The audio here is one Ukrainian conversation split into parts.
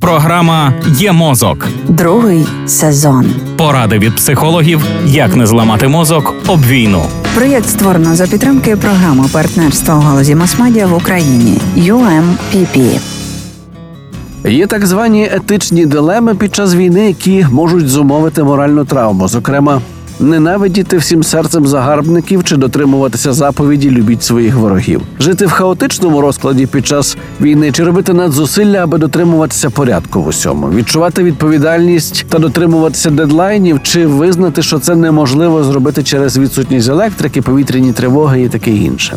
Програма Є мозок. Другий сезон. Поради від психологів, як не зламати мозок об війну. Проєкт створено за підтримки програми партнерства у галузі масмедіа в Україні UMPP. Є так звані етичні дилеми під час війни, які можуть зумовити моральну травму, зокрема, ненавидіти всім серцем загарбників чи дотримуватися заповіді любіть своїх ворогів, жити в хаотичному розкладі під час війни, чи робити надзусилля, аби дотримуватися порядку в усьому, відчувати відповідальність та дотримуватися дедлайнів, чи визнати, що це неможливо зробити через відсутність електрики, повітряні тривоги і таке інше.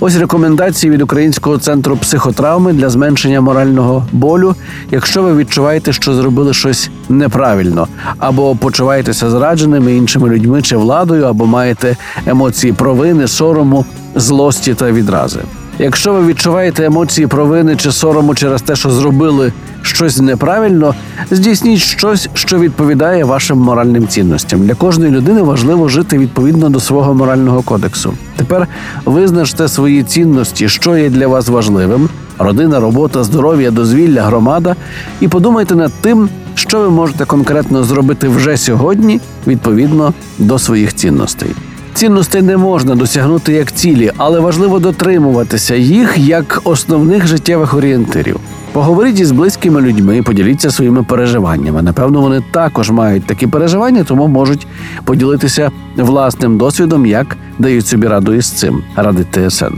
Ось рекомендації від Українського центру психотравми для зменшення морального болю, якщо ви відчуваєте, що зробили щось неправильно, або почуваєтеся зрадженими іншими людьми чи владою, або маєте емоції провини, сорому, злості та відрази. Якщо ви відчуваєте емоції провини чи сорому через те, що зробили щось неправильно, здійсніть щось, що відповідає вашим моральним цінностям. Для кожної людини важливо жити відповідно до свого морального кодексу. Тепер визначте свої цінності, що є для вас важливим: родина, робота, здоров'я, дозвілля, громада, і подумайте над тим, що ви можете конкретно зробити вже сьогодні, відповідно до своїх цінностей. Цінностей не можна досягнути як цілі, але важливо дотримуватися їх як основних життєвих орієнтирів. Поговоріть із близькими людьми, поділіться своїми переживаннями. Напевно, вони також мають такі переживання, тому можуть поділитися власним досвідом, як дають собі раду із цим, радить ТСН.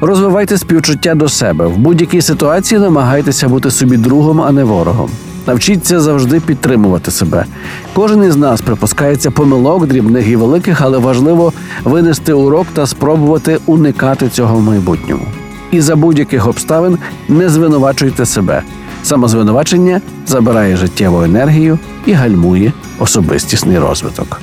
Розвивайте співчуття до себе в будь-якій ситуації. Намагайтеся бути собі другом, а не ворогом. Навчіться завжди підтримувати себе. Кожен із нас припускається помилок, дрібних і великих, але важливо винести урок та спробувати уникати цього в майбутньому. І за будь-яких обставин не звинувачуйте себе. Самозвинувачення забирає життєву енергію і гальмує особистісний розвиток.